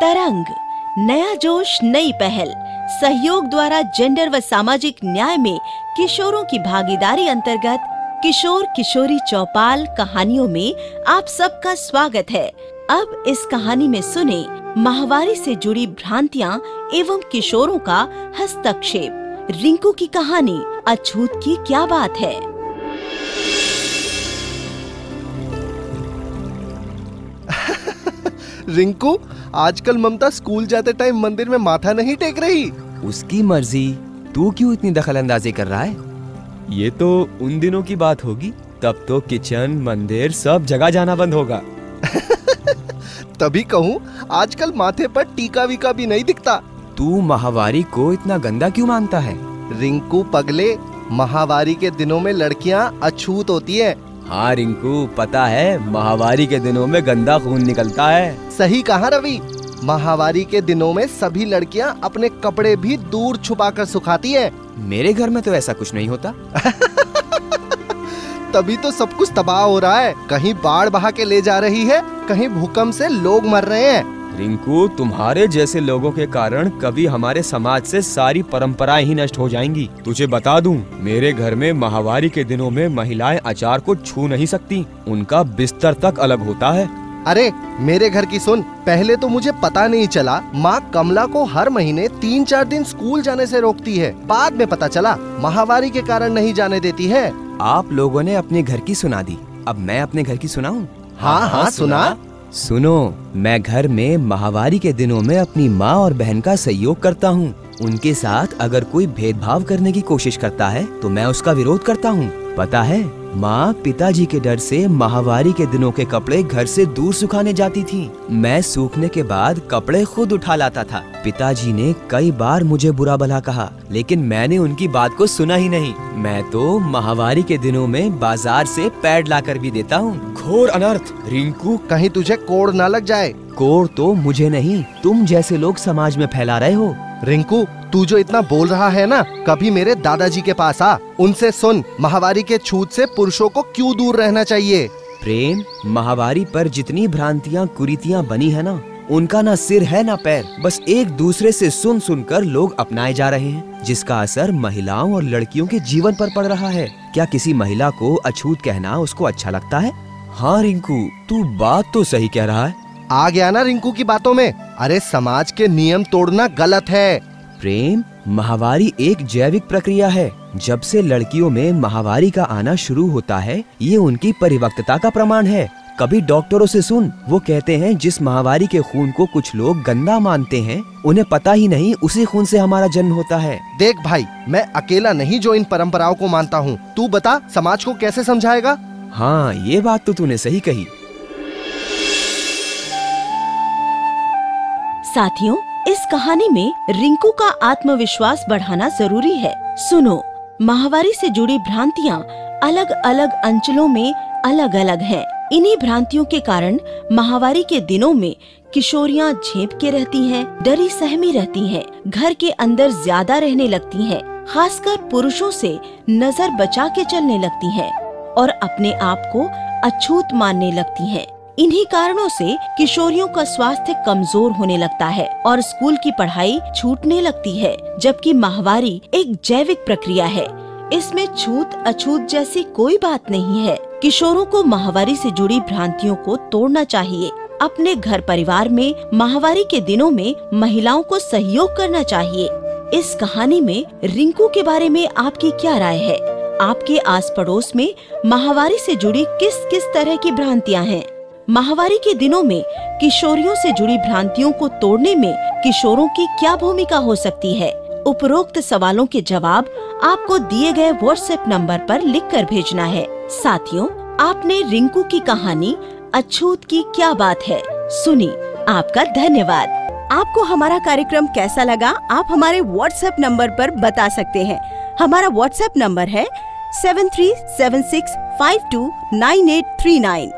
तरंग, नया जोश, नई पहल। सहयोग द्वारा जेंडर व सामाजिक न्याय में किशोरों की भागीदारी अंतर्गत किशोर किशोरी चौपाल कहानियों में आप सबका स्वागत है। अब इस कहानी में सुने माहवारी से जुड़ी भ्रांतियाँ एवं किशोरों का हस्तक्षेप। रिंकू की कहानी, अछूत की क्या बात है? रिंकू आजकल ममता स्कूल जाते टाइम मंदिर में माथा नहीं टेक रही। उसकी मर्ज़ी। तू क्यों इतनी दखल अंदाजी कर रहा है? ये तो उन दिनों की बात होगी। तब तो किचन मंदिर सब जगह जाना बंद होगा। तभी कहूँ आजकल माथे पर टीका वीका भी नहीं दिखता। तू महावारी को इतना गंदा क्यों मानता है? रिंकू पगले महावारी के दिनों में लड़कियाँ अछूत होती हैं। हाँ रिंकू पता है महावारी के दिनों में गंदा खून निकलता है। सही कहा रवि। महावारी के दिनों में सभी लड़कियाँ अपने कपड़े भी दूर छुपा कर सुखाती है। मेरे घर में तो ऐसा कुछ नहीं होता। तभी तो सब कुछ तबाह हो रहा है। कहीं बाढ़ बहा के ले जा रही है कहीं भूकंप से लोग मर रहे हैं। रिंकू तुम्हारे जैसे लोगों के कारण कभी हमारे समाज से सारी परंपराएँ ही नष्ट हो जाएँगी। तुझे बता दूँ, मेरे घर में माहवारी के दिनों में महिलाएँ अचार को छू नहीं सकती। उनका बिस्तर तक अलग होता है। अरे मेरे घर की सुन पहले तो मुझे पता नहीं चला माँ कमला को हर महीने तीन चार दिन स्कूल जाने से रोकती है। बाद में पता चला महावारी के कारण नहीं जाने देती है। आप लोगों ने अपने घर की सुना दी। अब मैं अपने घर की सुनाऊं? हाँ हाँ सुना। सुनो। मैं घर में माहवारी के दिनों में अपनी माँ और बहन का सहयोग करता हूँ। उनके साथ अगर कोई भेदभाव करने की कोशिश करता है तो मैं उसका विरोध करता हूँ। पता है? माँ पिताजी के डर से माहवारी के दिनों के कपड़े घर से दूर सुखाने जाती थी। मैं सूखने के बाद कपड़े खुद उठा लाता था। पिताजी ने कई बार मुझे बुरा भला कहा लेकिन मैंने उनकी बात को सुना ही नहीं। मैं तो माहवारी के दिनों में बाज़ार से पैड ला कर भी देता हूँ। घोर अनर्थ रिंकू कहीं तुझे कोड़ न लग जाए। कोर तो मुझे नहीं तुम जैसे लोग समाज में फैला रहे हो। रिंकू, तू जो इतना बोल रहा है ना, कभी मेरे दादाजी के पास आ। उनसे सुन, महावारी के छूत से पुरुषों को क्यों दूर रहना चाहिए? प्रेम, महावारी पर जितनी भ्रांतियाँ, कुरीतियाँ बनी है ना, उनका ना सिर है ना पैर, बस एक दूसरे से सुन सुन कर लोग अपनाए जा रहे हैं, जिसका असर महिलाओं और लड़कियों के जीवन पर पड़ रहा है। क्या किसी महिला को अछूत कहना उसको अच्छा लगता है? हाँ रिंकू, तू बात तो सही कह रहा है। आ गया ना रिंकू की बातों में। अरे समाज के नियम तोड़ना गलत है। प्रेम महावारी एक जैविक प्रक्रिया है। जब से लड़कियों में महावारी का आना शुरू होता है ये उनकी परिवक्तता का प्रमाण है। कभी डॉक्टरों से सुन वो कहते हैं जिस महावारी के खून को कुछ लोग गंदा मानते हैं उन्हें पता ही नहीं उसी खून से हमारा जन्म होता है। देख भाई मैं अकेला नहीं जो इन परंपराओं को मानता हूँ। तू बता समाज को कैसे समझाएगा? हाँ ये बात तो तूने सही कही। साथियों इस कहानी में रिंकू का आत्मविश्वास बढ़ाना ज़रूरी है सुनो माहवारी से जुड़ी भ्रांतियाँ अलग अलग अंचलों में अलग अलग हैं। इन्हीं भ्रांतियों के कारण माहवारी के दिनों में किशोरियाँ झेप के रहती हैं, डरी सहमी रहती हैं, घर के अंदर ज़्यादा रहने लगती हैं, खासकर पुरुषों से नज़र बचा के चलने लगती हैं और अपने आप को अछूत मानने लगती हैं। इन्हीं कारणों से किशोरियों का स्वास्थ्य कमज़ोर होने लगता है और स्कूल की पढ़ाई छूटने लगती है, जबकि माहवारी एक जैविक प्रक्रिया है। इसमें छूत अछूत जैसी कोई बात नहीं है। किशोरों को माहवारी से जुड़ी भ्रांतियों को तोड़ना चाहिए। अपने घर परिवार में माहवारी के दिनों में महिलाओं को सहयोग करना चाहिए। इस कहानी में रिंकू के बारे में आपकी क्या राय है? आपके आस पड़ोस में माहवारी से जुड़ी किस किस तरह की भ्रांतियाँ हैं? माहवारी के दिनों में किशोरियों से जुड़ी भ्रांतियों को तोड़ने में किशोरों की क्या भूमिका हो सकती है? उपरोक्त सवालों के जवाब आपको दिए गए व्हाट्सएप नंबर पर लिखकर भेजना है। साथियों, आपने रिंकू की कहानी, अछूत की क्या बात है, सुनी। आपका धन्यवाद। आपको हमारा कार्यक्रम कैसा लगा, आप हमारे व्हाट्सएप नंबर पर बता सकते हैं। हमारा व्हाट्सएप नंबर है seven three seven six five two nine eight three nine